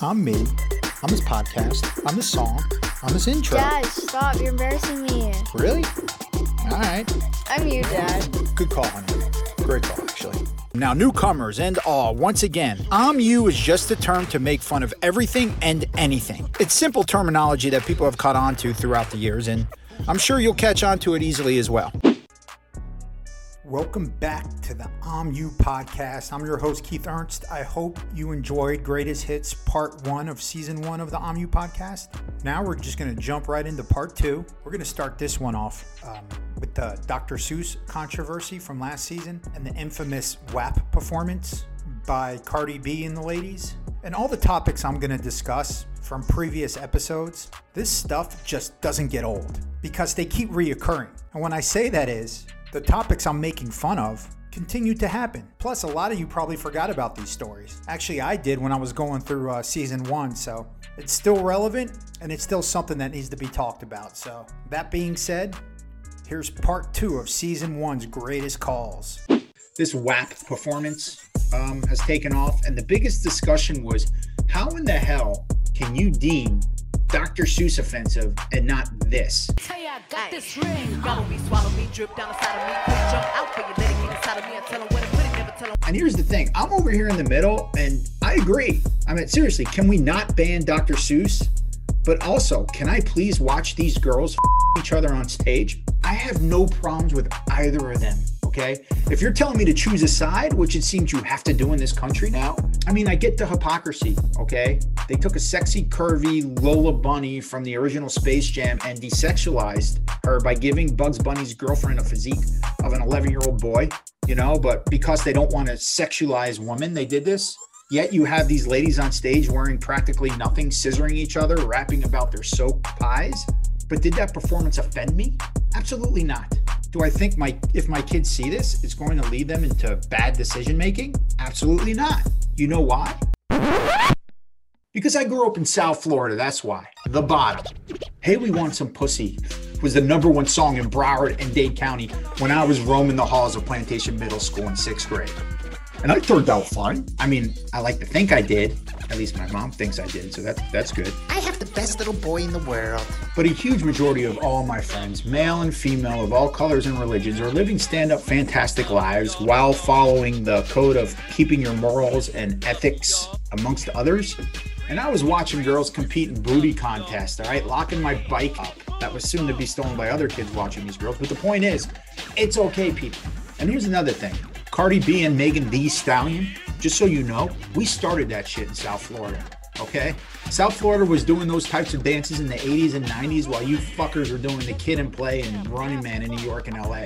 I'm me. I'm this podcast. I'm this song. I'm this intro. Dad, stop. You're embarrassing me. Really? All right. I'm you, Dad. Good call, honey. Great call, actually. Now, newcomers and all, once again, I'm you is just a term to make fun of everything and anything. It's simple terminology that people have caught on to throughout the years, and I'm sure you'll catch on to it easily as well. Welcome back to the I'm You podcast. I'm your host, Keith Ernst. I hope you enjoyed Greatest Hits Part 1 of Season 1 of the I'm You podcast. Now we're just going to jump right into Part 2. We're going to start this one off um, with the Dr. Seuss controversy from last season and the infamous WAP performance by Cardi B and the ladies. And all the topics I'm going to discuss from previous episodes, this stuff just doesn't get old because they keep reoccurring. And when I say that is, the topics I'm making fun of continue to happen. Plus, a lot of you probably forgot about these stories. Actually, I did when I was going through uh, season one, so it's still relevant and it's still something that needs to be talked about. So, that being said, here's part two of season one's greatest calls. This WAP performance um, has taken off, and the biggest discussion was how in the hell can you deem Dr. Seuss offensive and not this? Hey, I got this ring. Swallow me, swallow me, drip down inside of me. Quick jump out for you, let it get inside of me and tell 'em where to put it, never tell 'em. And here's the thing I'm over here in the middle, and I agree. I mean, seriously, can we not ban Dr. Seuss? But also, can I please watch these girls f- each other on stage? I have no problems with either of them, okay? If you're telling me to choose a side, which it seems you have to do in this country now, I mean, I get the hypocrisy, okay? They took a sexy, curvy Lola Bunny from the original Space Jam and desexualized her by giving Bugs Bunny's girlfriend a physique of an 11 year old boy, you know? But because they don't want to sexualize women, they did this. Yet you have these ladies on stage wearing practically nothing, scissoring each other, rapping about their soap pies. But did that performance offend me? Absolutely not. Do I think my if my kids see this, it's going to lead them into bad decision making? Absolutely not. You know why? Because I grew up in South Florida, that's why. The bottom. Hey, we want some pussy was the number one song in Broward and Dade County when I was roaming the halls of Plantation Middle School in sixth grade. And I turned out fine. I mean, I like to think I did. At least my mom thinks I did, so that's that's good. I have the best little boy in the world. But a huge majority of all my friends, male and female of all colors and religions, are living stand up fantastic lives while following the code of keeping your morals and ethics amongst others. And I was watching girls compete in booty contests, all right, locking my bike up. That was soon to be stolen by other kids watching these girls. But the point is, it's okay, people. And here's another thing Cardi B and Megan Thee Stallion, just so you know, we started that shit in South Florida. Okay? South Florida was doing those types of dances in the 80s and 90s while you fuckers were doing the kid and play and running man in New York and LA.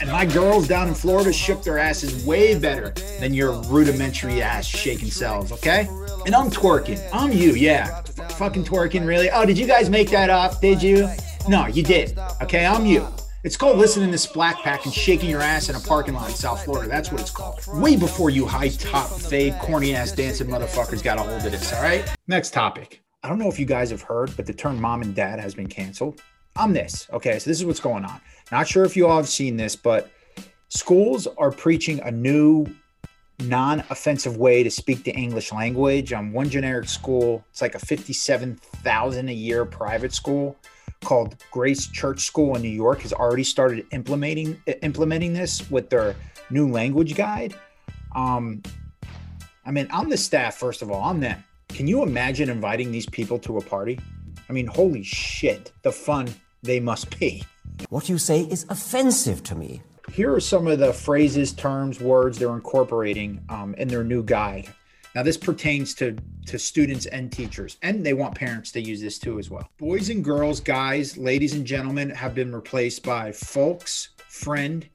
And my girls down in Florida shook their asses way better than your rudimentary ass shaking selves, okay? And I'm twerking. I'm you, yeah. Fucking twerking, really? Oh, did you guys make that up? Did you? No, you did. Okay, I'm you. It's called listening to Splack Pack and shaking your ass in a parking lot in South Florida. That's what it's called. Way before you high top, fade, corny ass dancing motherfuckers got a hold of this, all right? Next topic. I don't know if you guys have heard, but the term mom and dad has been canceled. I'm this. Okay, so this is what's going on. Not sure if you all have seen this, but schools are preaching a new non-offensive way to speak the English language. I'm um, one generic school, it's like a fifty-seven thousand a year private school called Grace Church School in New York has already started implementing implementing this with their new language guide. Um, I mean, I'm the staff first of all. I'm them. Can you imagine inviting these people to a party? I mean, holy shit, the fun they must be. What you say is offensive to me. Here are some of the phrases, terms, words they're incorporating um, in their new guide. Now, this pertains to, to students and teachers, and they want parents to use this too as well. Boys and girls, guys, ladies and gentlemen have been replaced by folks, friend,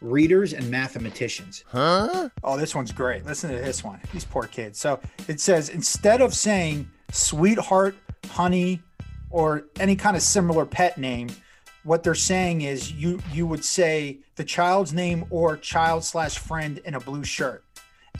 readers, and mathematicians. Huh? Oh, this one's great. Listen to this one. These poor kids. So it says instead of saying sweetheart, honey, or any kind of similar pet name, what they're saying is you you would say the child's name or child slash friend in a blue shirt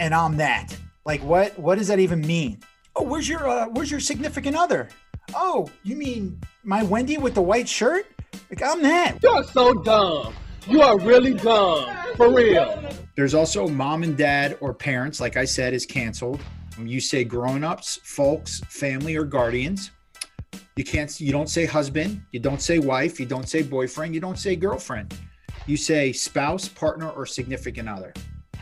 and i'm that like what what does that even mean oh where's your uh, where's your significant other oh you mean my wendy with the white shirt like i'm that You're so dumb. You are really dumb. For real. There's also mom and dad or parents, like I said, is canceled. Um, You say grown-ups, folks, family, or guardians. You can't. You don't say husband. You don't say wife. You don't say boyfriend. You don't say girlfriend. You say spouse, partner, or significant other.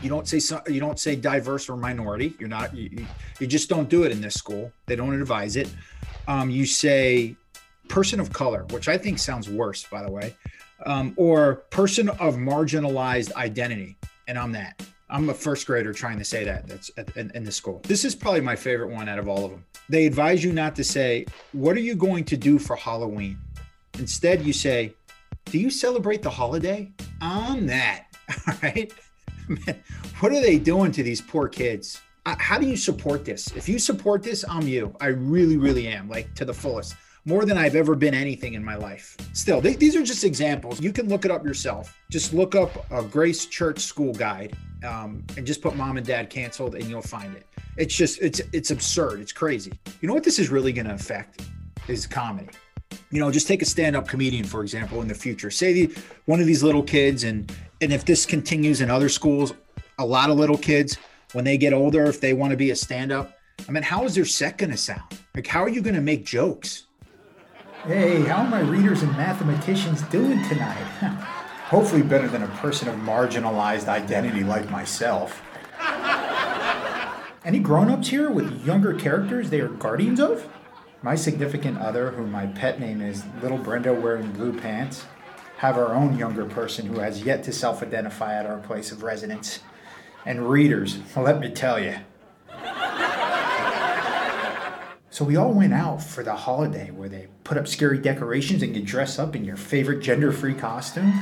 You don't say you don't say diverse or minority. You're not. You, you- just don't do it in this school. They don't advise it. Um, you say person of color, which I think sounds worse, by the way, um, or person of marginalized identity, and I'm that. I'm a first grader trying to say that. That's at, in, in the school. This is probably my favorite one out of all of them. They advise you not to say, "What are you going to do for Halloween?" Instead, you say, "Do you celebrate the holiday?" I'm that. All right. What are they doing to these poor kids? Uh, How do you support this? If you support this, I'm you. I really, really am, like to the fullest, more than I've ever been anything in my life. Still, they, these are just examples. You can look it up yourself. Just look up a Grace Church School Guide um, and just put mom and dad canceled, and you'll find it. It's just, it's, it's absurd. It's crazy. You know what this is really going to affect is comedy you know just take a stand-up comedian for example in the future say the, one of these little kids and and if this continues in other schools a lot of little kids when they get older if they want to be a stand-up i mean how is their set going to sound like how are you going to make jokes Hey, how are my readers and mathematicians doing tonight? Hopefully, better than a person of marginalized identity like myself. Any grown ups here with younger characters they are guardians of? My significant other, whom my pet name is Little Brenda wearing blue pants, have our own younger person who has yet to self identify at our place of residence. And readers, let me tell you. So we all went out for the holiday where they put up scary decorations and you dress up in your favorite gender free costume.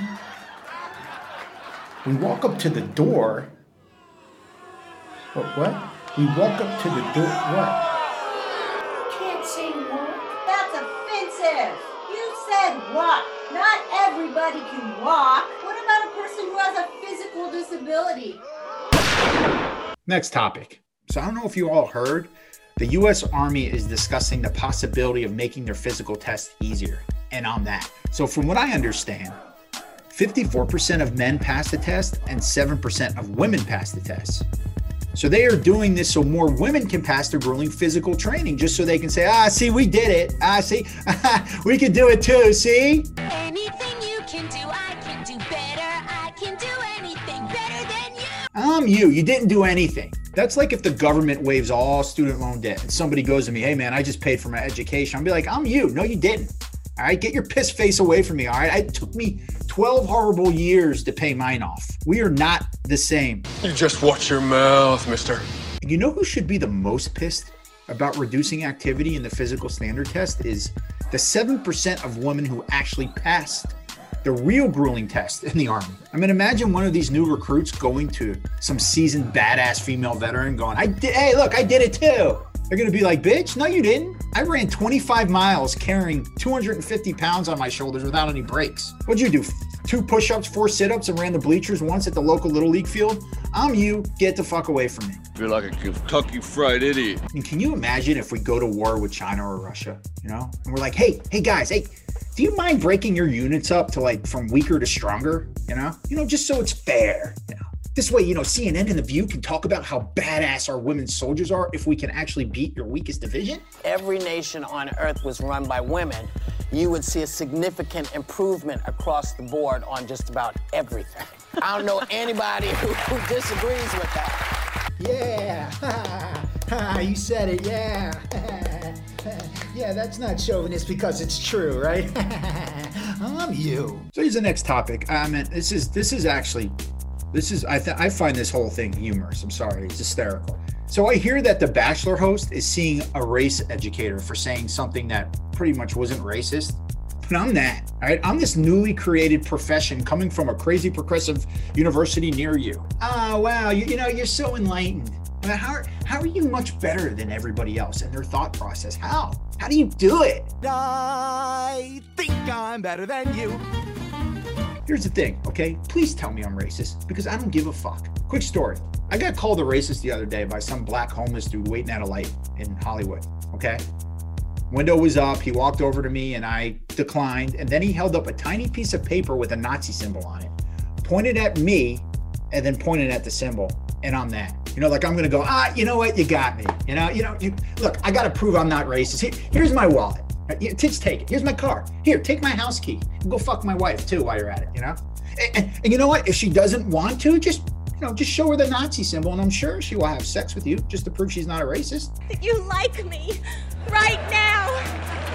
We walk up to the door. What? What? We walk up to the door. What? can't say walk. That's offensive. You said walk. Not everybody can walk. What about a person who has a physical disability? next topic so i don't know if you all heard the u.s army is discussing the possibility of making their physical test easier and on that so from what i understand 54% of men pass the test and 7% of women pass the test so they are doing this so more women can pass their grueling physical training just so they can say ah see we did it ah see we can do it too see Anything you can do, I can do better. I can do anything better than you. I'm you. You didn't do anything. That's like if the government waives all student loan debt and somebody goes to me, hey man, I just paid for my education. I'll be like, I'm you. No, you didn't. All right, get your piss face away from me. All right, it took me 12 horrible years to pay mine off. We are not the same. You just watch your mouth, mister. You know who should be the most pissed about reducing activity in the physical standard test is the 7% of women who actually passed the real grueling test in the army. I mean, imagine one of these new recruits going to some seasoned badass female veteran going, I did, hey, look, I did it too. They're gonna be like, bitch, no, you didn't. I ran 25 miles carrying 250 pounds on my shoulders without any breaks. What'd you do? Two push ups, four sit ups, and ran the bleachers once at the local Little League field? I'm you. Get the fuck away from me. You're like a Kentucky fried idiot. I mean, can you imagine if we go to war with China or Russia, you know? And we're like, hey, hey guys, hey, do you mind breaking your units up to like from weaker to stronger? You know? You know, just so it's fair. You know. This way, you know, CNN and The View can talk about how badass our women soldiers are if we can actually beat your weakest division. every nation on earth was run by women, you would see a significant improvement across the board on just about everything. I don't know anybody who, who disagrees with that. Yeah, you said it, yeah. yeah, that's not chauvinist because it's true, right? I'm you. So here's the next topic. I mean, this is this is actually this is I th- I find this whole thing humorous. I'm sorry, it's hysterical. So I hear that the Bachelor host is seeing a race educator for saying something that pretty much wasn't racist. But I'm that. All right, I'm this newly created profession coming from a crazy progressive university near you. Oh wow, you, you know you're so enlightened. I mean, how, how are you much better than everybody else and their thought process? How? How do you do it? I think I'm better than you. Here's the thing, okay? Please tell me I'm racist because I don't give a fuck. Quick story. I got called a racist the other day by some black homeless dude waiting at a light in Hollywood, okay? Window was up. He walked over to me and I declined. And then he held up a tiny piece of paper with a Nazi symbol on it, pointed at me, and then pointed at the symbol, and I'm that. You know, like I'm gonna go, ah, you know what, you got me. You know, you know, you look, I gotta prove I'm not racist. Here, here's my wallet. Uh, yeah, Just take it. Here's my car. Here, take my house key. Go fuck my wife too while you're at it. You know, and, and, and you know what? If she doesn't want to, just you know, just show her the Nazi symbol, and I'm sure she will have sex with you just to prove she's not a racist. You like me right now.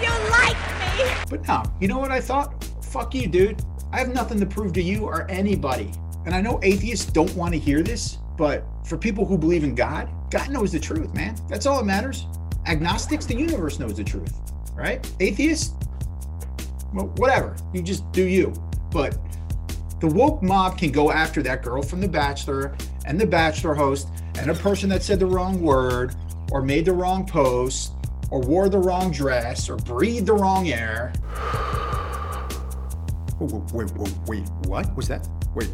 You like me. But no, you know what I thought? Fuck you, dude. I have nothing to prove to you or anybody. And I know atheists don't want to hear this, but for people who believe in God, God knows the truth, man. That's all that matters. Agnostics, the universe knows the truth, right? Atheist? well, whatever. You just do you. But the woke mob can go after that girl from The Bachelor and the Bachelor host and a person that said the wrong word or made the wrong post or wore the wrong dress or breathed the wrong air. Wait, wait, wait, wait, what was that? Wait,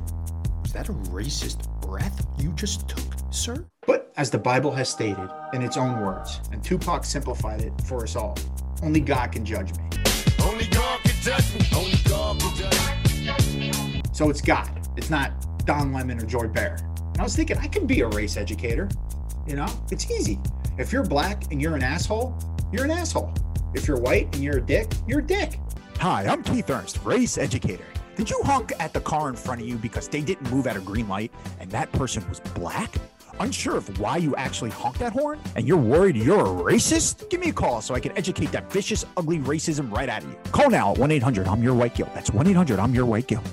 was that a racist breath you just took, sir? But as the Bible has stated in its own words, and Tupac simplified it for us all, only God can judge me. Only God can judge me. Only God can judge me. So it's God. It's not Don Lemon or Joy Behar. And I was thinking I could be a race educator. You know, it's easy. If you're black and you're an asshole, you're an asshole. If you're white and you're a dick, you're a dick. Hi, I'm Keith Ernst, race educator. Did you honk at the car in front of you because they didn't move at a green light and that person was black? Unsure of why you actually honk that horn and you're worried you're a racist? Give me a call so I can educate that vicious, ugly racism right out of you. Call now at 1 800 I'm your white guilt. That's 1 800 I'm your white guilt.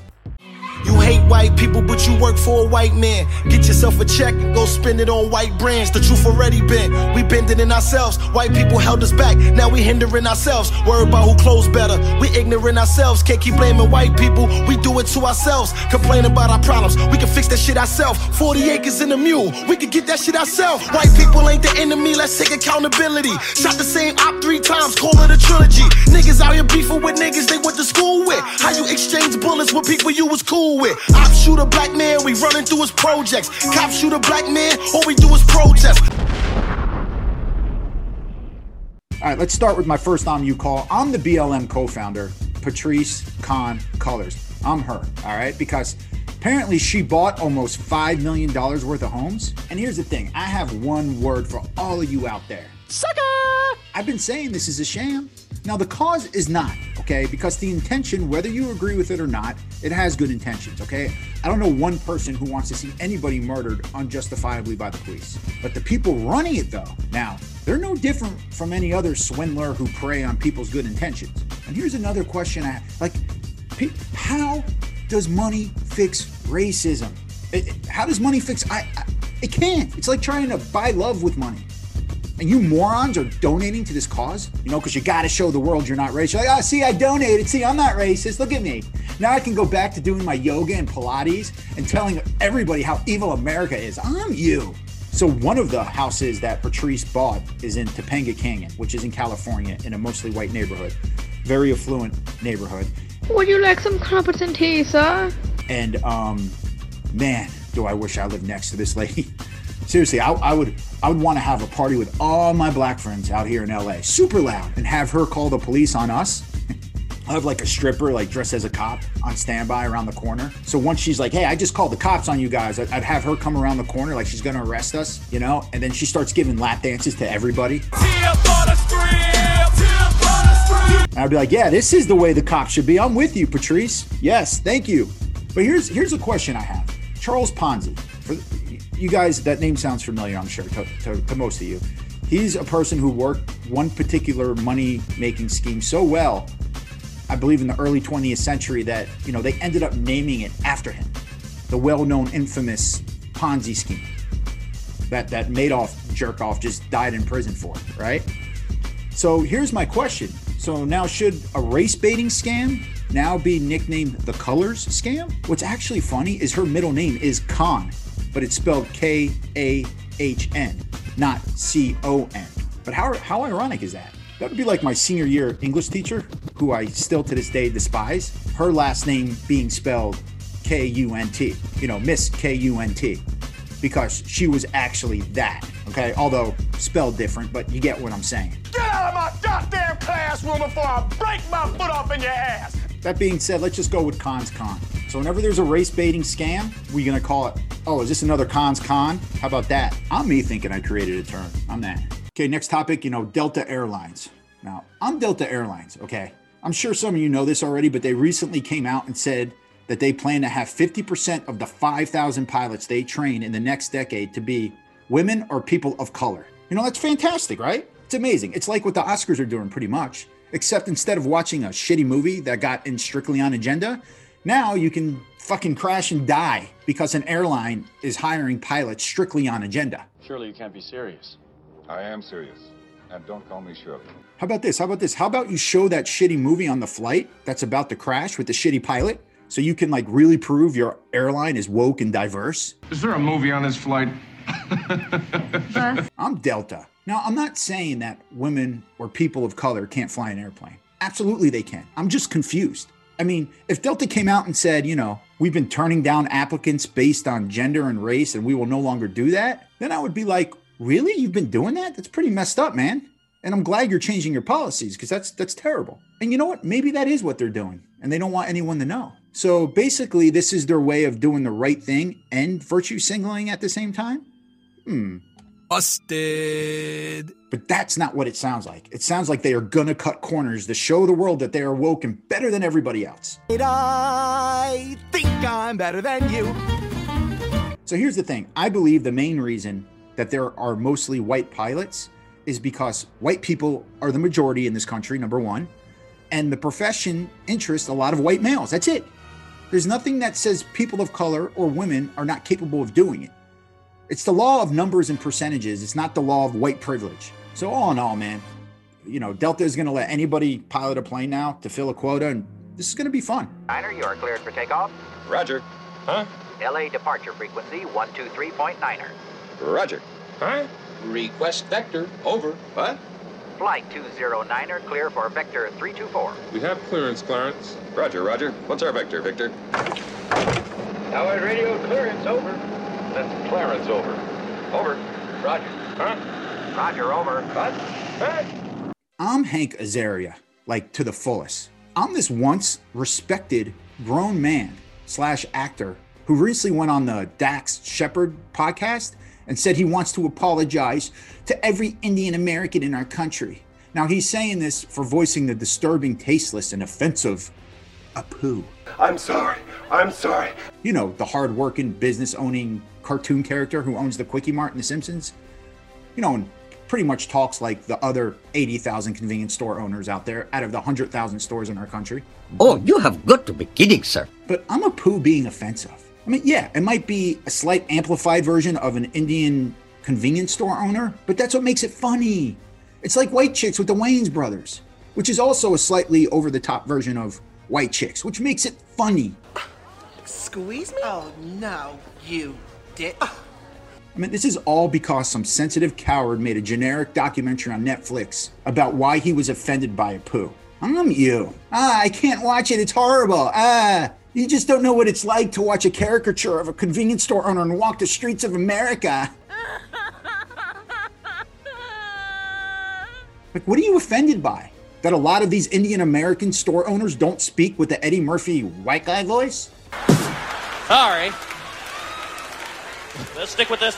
You hate white people, but you work for a white man. Get yourself a check and go spend it on white brands. The truth already been. We bending in ourselves. White people held us back. Now we hindering ourselves. Worry about who clothes better. We ignorant ourselves. Can't keep blaming white people. We do it to ourselves. Complain about our problems. We can fix that shit ourselves. 40 acres in a mule. We can get that shit ourselves. White people ain't the enemy. Let's take accountability. Shot the same op three times. Call it a trilogy. Niggas out here beefing with niggas they went to school with. How you exchange bullets with people you was cool with. Op shoot a black man. We running through his projects. Cop shoot a black man. All we do is protest. All right, let's start with my first on you call. I'm the BLM co founder, Patrice Khan Colors. I'm her, all right? Because apparently she bought almost $5 million worth of homes. And here's the thing I have one word for all of you out there sucker! I've been saying this is a sham. Now, the cause is not, okay? Because the intention, whether you agree with it or not, it has good intentions, okay? I don't know one person who wants to see anybody murdered unjustifiably by the police. But the people running it, though, now, they're no different from any other swindler who prey on people's good intentions. And here's another question I like how does money fix racism? How does money fix I, I it can't. It's like trying to buy love with money. And you morons are donating to this cause, you know, because you got to show the world you're not racist. You're like, oh, see, I donated. See, I'm not racist. Look at me. Now I can go back to doing my yoga and Pilates and telling everybody how evil America is. I'm you. So one of the houses that Patrisse bought is in Topanga Canyon, which is in California, in a mostly white neighborhood, very affluent neighborhood. Would you like some competent tea, sir? And um, man, do I wish I lived next to this lady. Seriously, I, I would I would want to have a party with all my black friends out here in LA, super loud, and have her call the police on us. I have like a stripper, like dressed as a cop, on standby around the corner. So once she's like, "Hey, I just called the cops on you guys," I'd have her come around the corner like she's gonna arrest us, you know. And then she starts giving lap dances to everybody. I'd be like, "Yeah, this is the way the cops should be. I'm with you, Patrisse. Yes, thank you." But here's here's a question I have: Charles Ponzi. For you guys, that name sounds familiar, I'm sure, to, to, to most of you. He's a person who worked one particular money making scheme so well, I believe in the early 20th century, that you know they ended up naming it after him. The well-known, infamous Ponzi scheme that that Madoff jerk off just died in prison for, right? So here's my question. So now should a race baiting scam now be nicknamed the Cullors scam? What's actually funny is her middle name is Khan, but it's spelled K A H N, not C O N. But how how ironic is that? That would be like my senior year English teacher, who I still to this day despise. Her last name being spelled K U N T. You know, Miss K U N T because she was actually that. Okay, although spelled different, but you get what I'm saying. Get out of my goddamn classroom before I break my foot off in your ass! That being said, let's just go with cons con. So whenever there's a race baiting scam, we're gonna call it Oh, is this another cons con? How about that? I'm me thinking I created a term. I'm that. Okay, next topic, you know, Delta Airlines. Now, I'm Delta Airlines, okay? I'm sure some of you know this already, but they recently came out and said that they plan to have 50% of the 5,000 pilots they train in the next decade to be women or people of color. You know, that's fantastic, right? It's amazing. It's like what the Oscars are doing pretty much, except instead of watching a shitty movie that got in strictly on agenda, now you can fucking crash and die because an airline is hiring pilots strictly on agenda. Surely you can't be serious. I am serious. And don't call me Shirley. How about this? How about this? How about you show that shitty movie on the flight that's about to crash with the shitty pilot so you can like really prove your airline is woke and diverse? Is there a movie on this flight? I'm Delta. Now, I'm not saying that women or people of color can't fly an airplane. Absolutely, they can. I'm just confused. I mean, if Delta came out and said, you know, we've been turning down applicants based on gender and race and we will no longer do that, then I would be like, really? You've been doing that? That's pretty messed up, man. And I'm glad you're changing your policies because that's that's terrible. And you know what? Maybe that is what they're doing, and they don't want anyone to know. So basically, this is their way of doing the right thing and virtue signaling at the same time. Hmm. Busted. But that's not what it sounds like. It sounds like they are gonna cut corners to show the world that they are woke and better than everybody else. And I think I'm better than you. So here's the thing I believe the main reason that there are mostly white pilots is because white people are the majority in this country, number one, and the profession interests a lot of white males. That's it. There's nothing that says people of color or women are not capable of doing it. It's the law of numbers and percentages. It's not the law of white privilege. So all in all, man, you know, Delta is going to let anybody pilot a plane now to fill a quota, and this is going to be fun. Niner, you are cleared for takeoff. Roger. Huh? LA departure frequency 123.9er. Roger. Huh? Request vector. Over. What? Flight 209er clear for vector 324. We have clearance, Clarence. Roger, Roger. What's our vector, Victor? Tower radio clearance over. That's Clarence over. Over. Roger. Huh? Roger, over. What? Huh? I'm Hank Azaria, like to the fullest. I'm this once respected grown man slash actor who recently went on the Dax Shepard podcast and said he wants to apologize to every Indian American in our country. Now he's saying this for voicing the disturbing, tasteless, and offensive Apu. I'm sorry. I'm sorry. You know, the hard-working, business-owning cartoon character who owns the Kwik-E-Mart in The Simpsons. You know, and pretty much talks like the other 80,000 convenience store owners out there out of the 100,000 stores in our country. Oh, you have got to be kidding, sir. But I'm Apu being offensive. I mean, yeah, it might be a slight amplified version of an Indian convenience store owner, but that's what makes it funny. It's like White Chicks with the Wayans brothers, which is also a slightly over the top version of White Chicks, which makes it funny. Squeeze me? Oh, no, you did. I mean, this is all because some sensitive coward made a generic documentary on Netflix about why he was offended by Apu. I'm you. Ah, I can't watch it. It's horrible. Ah, you just don't know what it's like to watch a caricature of a convenience store owner and walk the streets of America. Like, what are you offended by? That a lot of these Indian American store owners don't speak with the Eddie Murphy white guy voice? Sorry. Let's stick with this.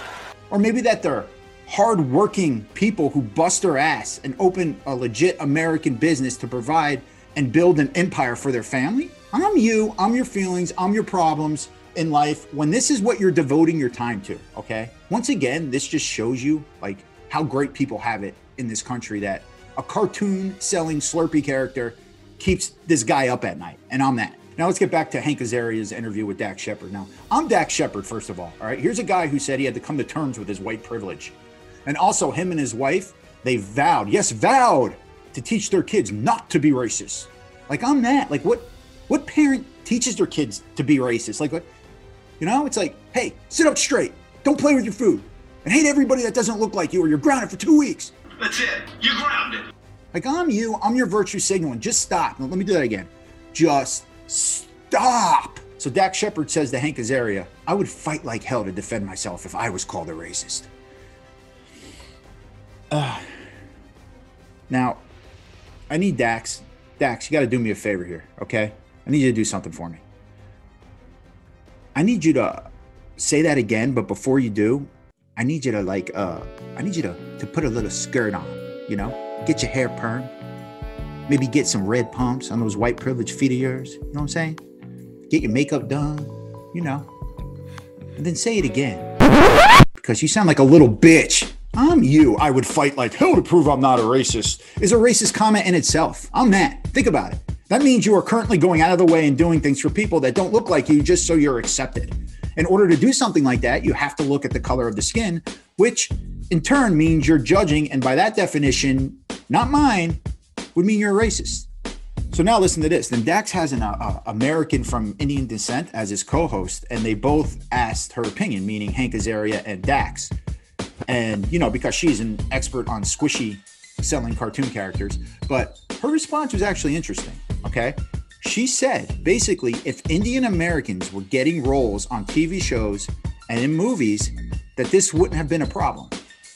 Or maybe that they're hardworking people who bust their ass and open a legit American business to provide and build an empire for their family? I'm you, I'm your feelings, I'm your problems in life when this is what you're devoting your time to, okay? Once again, this just shows you like how great people have it in this country that a cartoon selling Slurpee character keeps this guy up at night, and I'm that. Now let's get back to Hank Azaria's interview with Dax Shepard. Now, I'm Dax Shepard, first of all. All right, here's a guy who said he had to come to terms with his white privilege. And also, him and his wife, they vowed, yes, vowed to teach their kids not to be racist. Like, I'm that. Like, what what parent teaches their kids to be racist? Like, what? You know, it's like, hey, sit up straight. Don't play with your food. And hate everybody that doesn't look like you, or you're grounded for two weeks. That's it. You're grounded. Like, I'm you, I'm your virtue signaling. Just stop. Let me do that again. Just stop. So Dax Shepard says to Hank Azaria, I would fight like hell to defend myself if I was called a racist. Uh, now, I need Dax. Dax, you got to do me a favor here, okay? I need you to do something for me. I need you to say that again, but before you do, I need you to like uh I need you to to put a little skirt on, you know? Get your hair permed. Maybe get some red pumps on those white privilege feet of yours. You know what I'm saying? Get your makeup done, you know. And then say it again. Because you sound like a little bitch. I'm you. I would fight like hell to prove I'm not a racist. Is a racist comment in itself. I'm that. Think about it. That means you are currently going out of the way and doing things for people that don't look like you just so you're accepted. In order to do something like that, you have to look at the color of the skin, which in turn means you're judging, and by that definition, not mine, would mean you're a racist. So now listen to this. Then Dax has an uh, uh, American from Indian descent as his co-host, and they both asked her opinion, meaning Hank Azaria and Dax. And you know, because she's an expert on Squishee selling cartoon characters, but her response was actually interesting. Okay. She said basically, if Indian Americans were getting roles on TV shows and in movies, that this wouldn't have been a problem,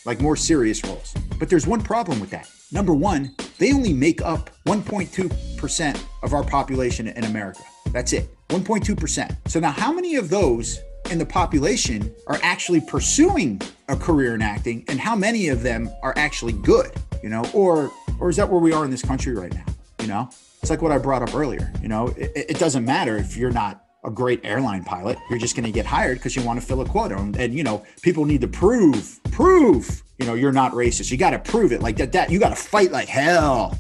like more serious roles. But there's one problem with that. Number one, they only make up 1.2% of our population in America. That's it, 1.2%. So now, how many of those in the population are actually pursuing a career in acting, and how many of them are actually good? You know, or or is that where we are in this country right now? You know, it's like what I brought up earlier. You know, it, it doesn't matter if you're not a great airline pilot. You're just going to get hired because you want to fill a quota. And, and, you know, people need to prove, prove, you know, you're not racist. You got to prove it like that. That you got to fight like hell.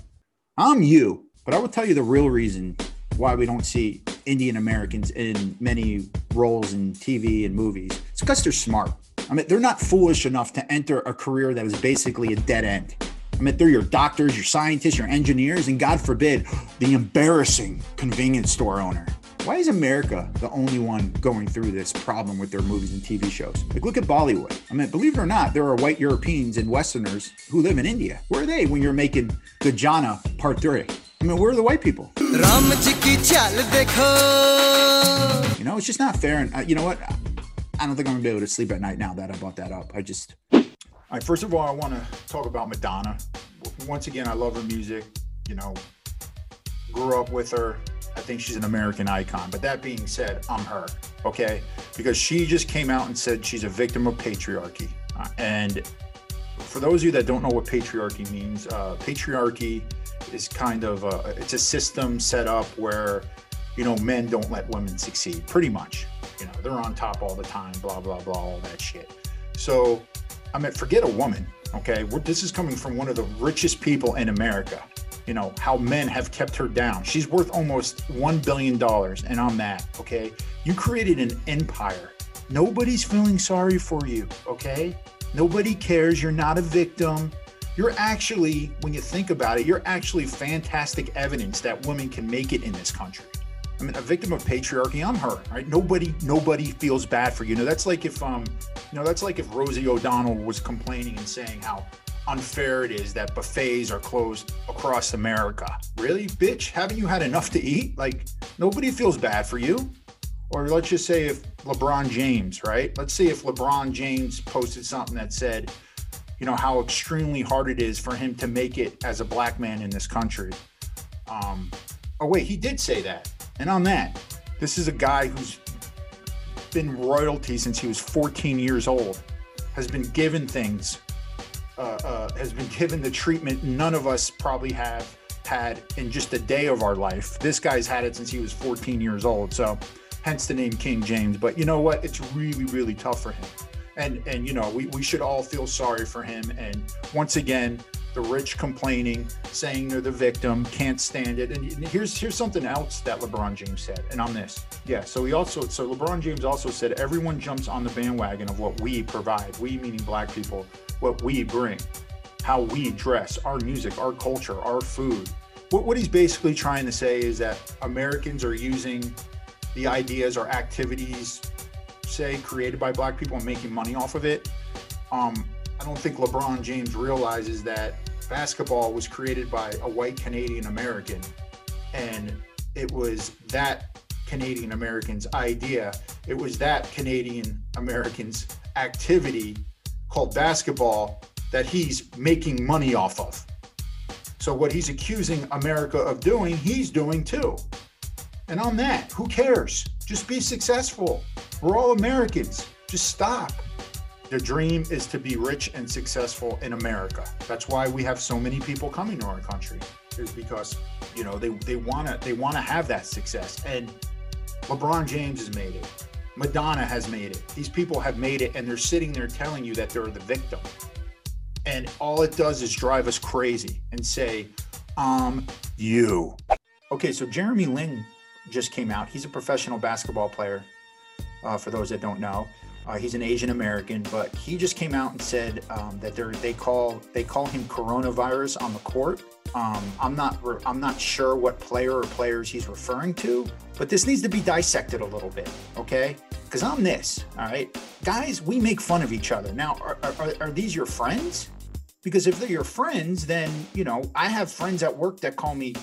I'm you. But I will tell you the real reason why we don't see Indian Americans in many roles in TV and movies. It's because they're smart. I mean, they're not foolish enough to enter a career that is basically a dead end. I mean, they're your doctors, your scientists, your engineers, and God forbid, the embarrassing convenience store owner. Why is America the only one going through this problem with their movies and TV shows? Like, look at Bollywood. I mean, believe it or not, there are white Europeans and Westerners who live in India. Where are they when you're making Gajana Part 3? I mean, where are the white people? You know, it's just not fair. And uh, you know what? I don't think I'm gonna be able to sleep at night now that I brought that up. I just. All right, first of all, I want to talk about Madonna. Once again, I love her music. You know, grew up with her. I think she's an American icon. But that being said, I'm her, okay? Because she just came out and said she's a victim of patriarchy. Uh, and for those of you that don't know what patriarchy means, uh, patriarchy is kind of a, it's a system set up where you know men don't let women succeed. Pretty much, you know, they're on top all the time. Blah blah blah, all that shit. So, I mean, forget a woman. Okay, We're, this is coming from one of the richest people in America you know how men have kept her down. She's worth almost one billion dollars and i'm that okay? You created an empire. Nobody's feeling sorry for you okay? Nobody cares. You're not a victim. You're actually when you think about it you're actually fantastic evidence that women can make it in this country. I mean a victim of patriarchy i'm her right? Nobody nobody feels bad for you. you know that's like if um you know that's like if rosie o'donnell was complaining and saying how unfair it is that buffets are closed across America. Really, bitch? Haven't you had enough to eat? Like, nobody feels bad for you. Or let's just say if LeBron James, right? Let's say if LeBron James posted something that said, you know, how extremely hard it is for him to make it as a black man in this country. Um, oh, wait, he did say that. And on that, this is a guy who's been royalty since he was 14 years old, has been given things uh, uh, has been given the treatment none of us probably have had in just a day of our life. This guy's had it since he was 14 years old, so hence the name King James. But you know what? It's really, really tough for him. And and you know, we, we should all feel sorry for him. And once again, the rich complaining, saying they're the victim, can't stand it. And here's here's something else that LeBron James said, and on this, yeah. So he also so LeBron James also said everyone jumps on the bandwagon of what we provide. We meaning black people what we bring, how we dress, our music, our culture, our food. What, what he's basically trying to say is that Americans are using the ideas or activities, say, created by black people and making money off of it. Um, I don't think LeBron James realizes that basketball was created by a white Canadian American and it was that Canadian American's idea. It was that Canadian American's activity called basketball that he's making money off of. So what he's accusing America of doing, he's doing too. And on that, who cares? Just be successful. We're all Americans. Just stop. The dream is to be rich and successful in America. That's why we have so many people coming to our country. Is because you know they they want to they want to have that success. And LeBron James has made it. Madonna has made it. These people have made it, and they're sitting there telling you that they're the victim. And all it does is drive us crazy and say, um, you. Okay, so Jeremy Lin just came out. He's a professional basketball player, uh, for those that don't know. Uh, he's an Asian American, but he just came out and said um, that they they call they call him coronavirus on the court. Um, I'm not I'm not sure what player or players he's referring to, but this needs to be dissected a little bit, okay? Because I'm this, all right, guys. We make fun of each other. Now, are, are, are these your friends? Because if they're your friends, then you know I have friends at work that call me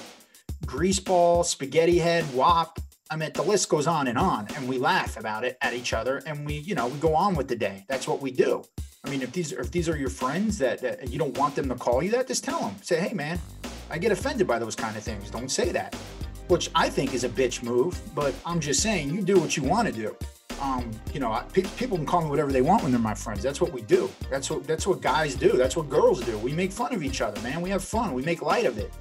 greaseball, spaghetti head, wop, I mean, the list goes on and on, and we laugh about it at each other, and we, you know, we go on with the day. That's what we do. I mean, if these if these are your friends that, that you don't want them to call you that, just tell them. Say, hey, man, I get offended by those kind of things. Don't say that, which I think is a bitch move. But I'm just saying, you do what you want to do. Um, you know, I, pe- people can call me whatever they want when they're my friends. That's what we do. That's what that's what guys do. That's what girls do. We make fun of each other, man. We have fun. We make light of it.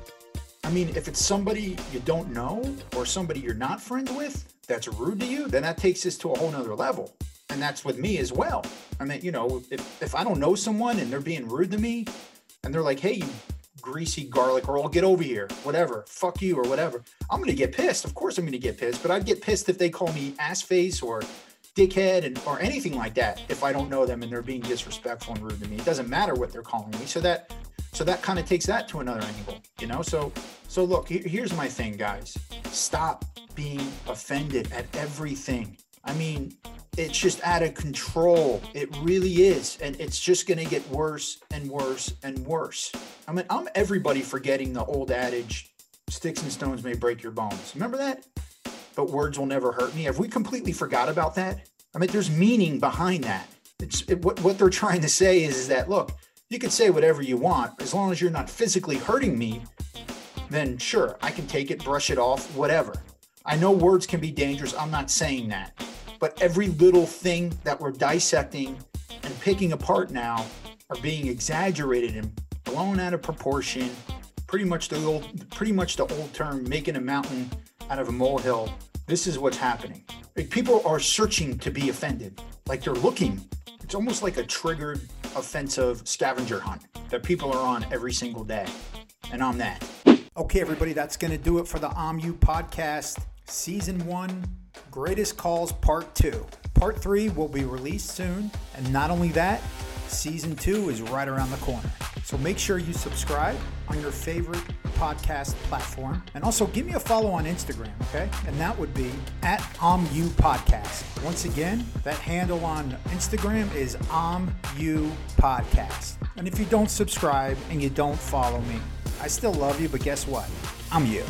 I mean, if it's somebody you don't know or somebody you're not friends with that's rude to you, then that takes this to a whole nother level. And that's with me as well. I mean, you know, if, if I don't know someone and they're being rude to me and they're like, hey, you greasy garlic roll, oh, get over here, whatever, fuck you or whatever, I'm to get pissed. Of course I'm to get pissed, but I'd get pissed if they call me ass face or dickhead and or anything like that if I don't know them and they're being disrespectful and rude to me. It doesn't matter what they're calling me. So that so that kind of takes that to another angle, you know? So so look, here's my thing, guys. Stop being offended at everything. I mean, it's just out of control. It really is. And it's just going to get worse and worse and worse. I mean, I'm everybody forgetting the old adage sticks and stones may break your bones. Remember that? But words will never hurt me. Have we completely forgot about that? I mean, there's meaning behind that. It's it, what, what they're trying to say is, is that, look, you can say whatever you want as long as you're not physically hurting me then sure i can take it brush it off whatever i know words can be dangerous i'm not saying that but every little thing that we're dissecting and picking apart now are being exaggerated and blown out of proportion. Pretty much the old pretty much the old term making a mountain out of a molehill. This is what's happening. Like people are searching to be offended. Like they're looking. It's almost like a triggered offensive scavenger hunt that people are on every single day. And I'm that. Okay, everybody, that's going to do it for the I'm You podcast, season one, greatest calls part two. Part three will be released soon. And not only that, season two is right around the corner. So make sure you subscribe on your favorite podcast platform. And also give me a follow on Instagram, okay? And that would be at I'm You Podcast. Once again, that handle on Instagram is I'm You Podcast. And if you don't subscribe and you don't follow me, I still love you, but guess what? I'm you.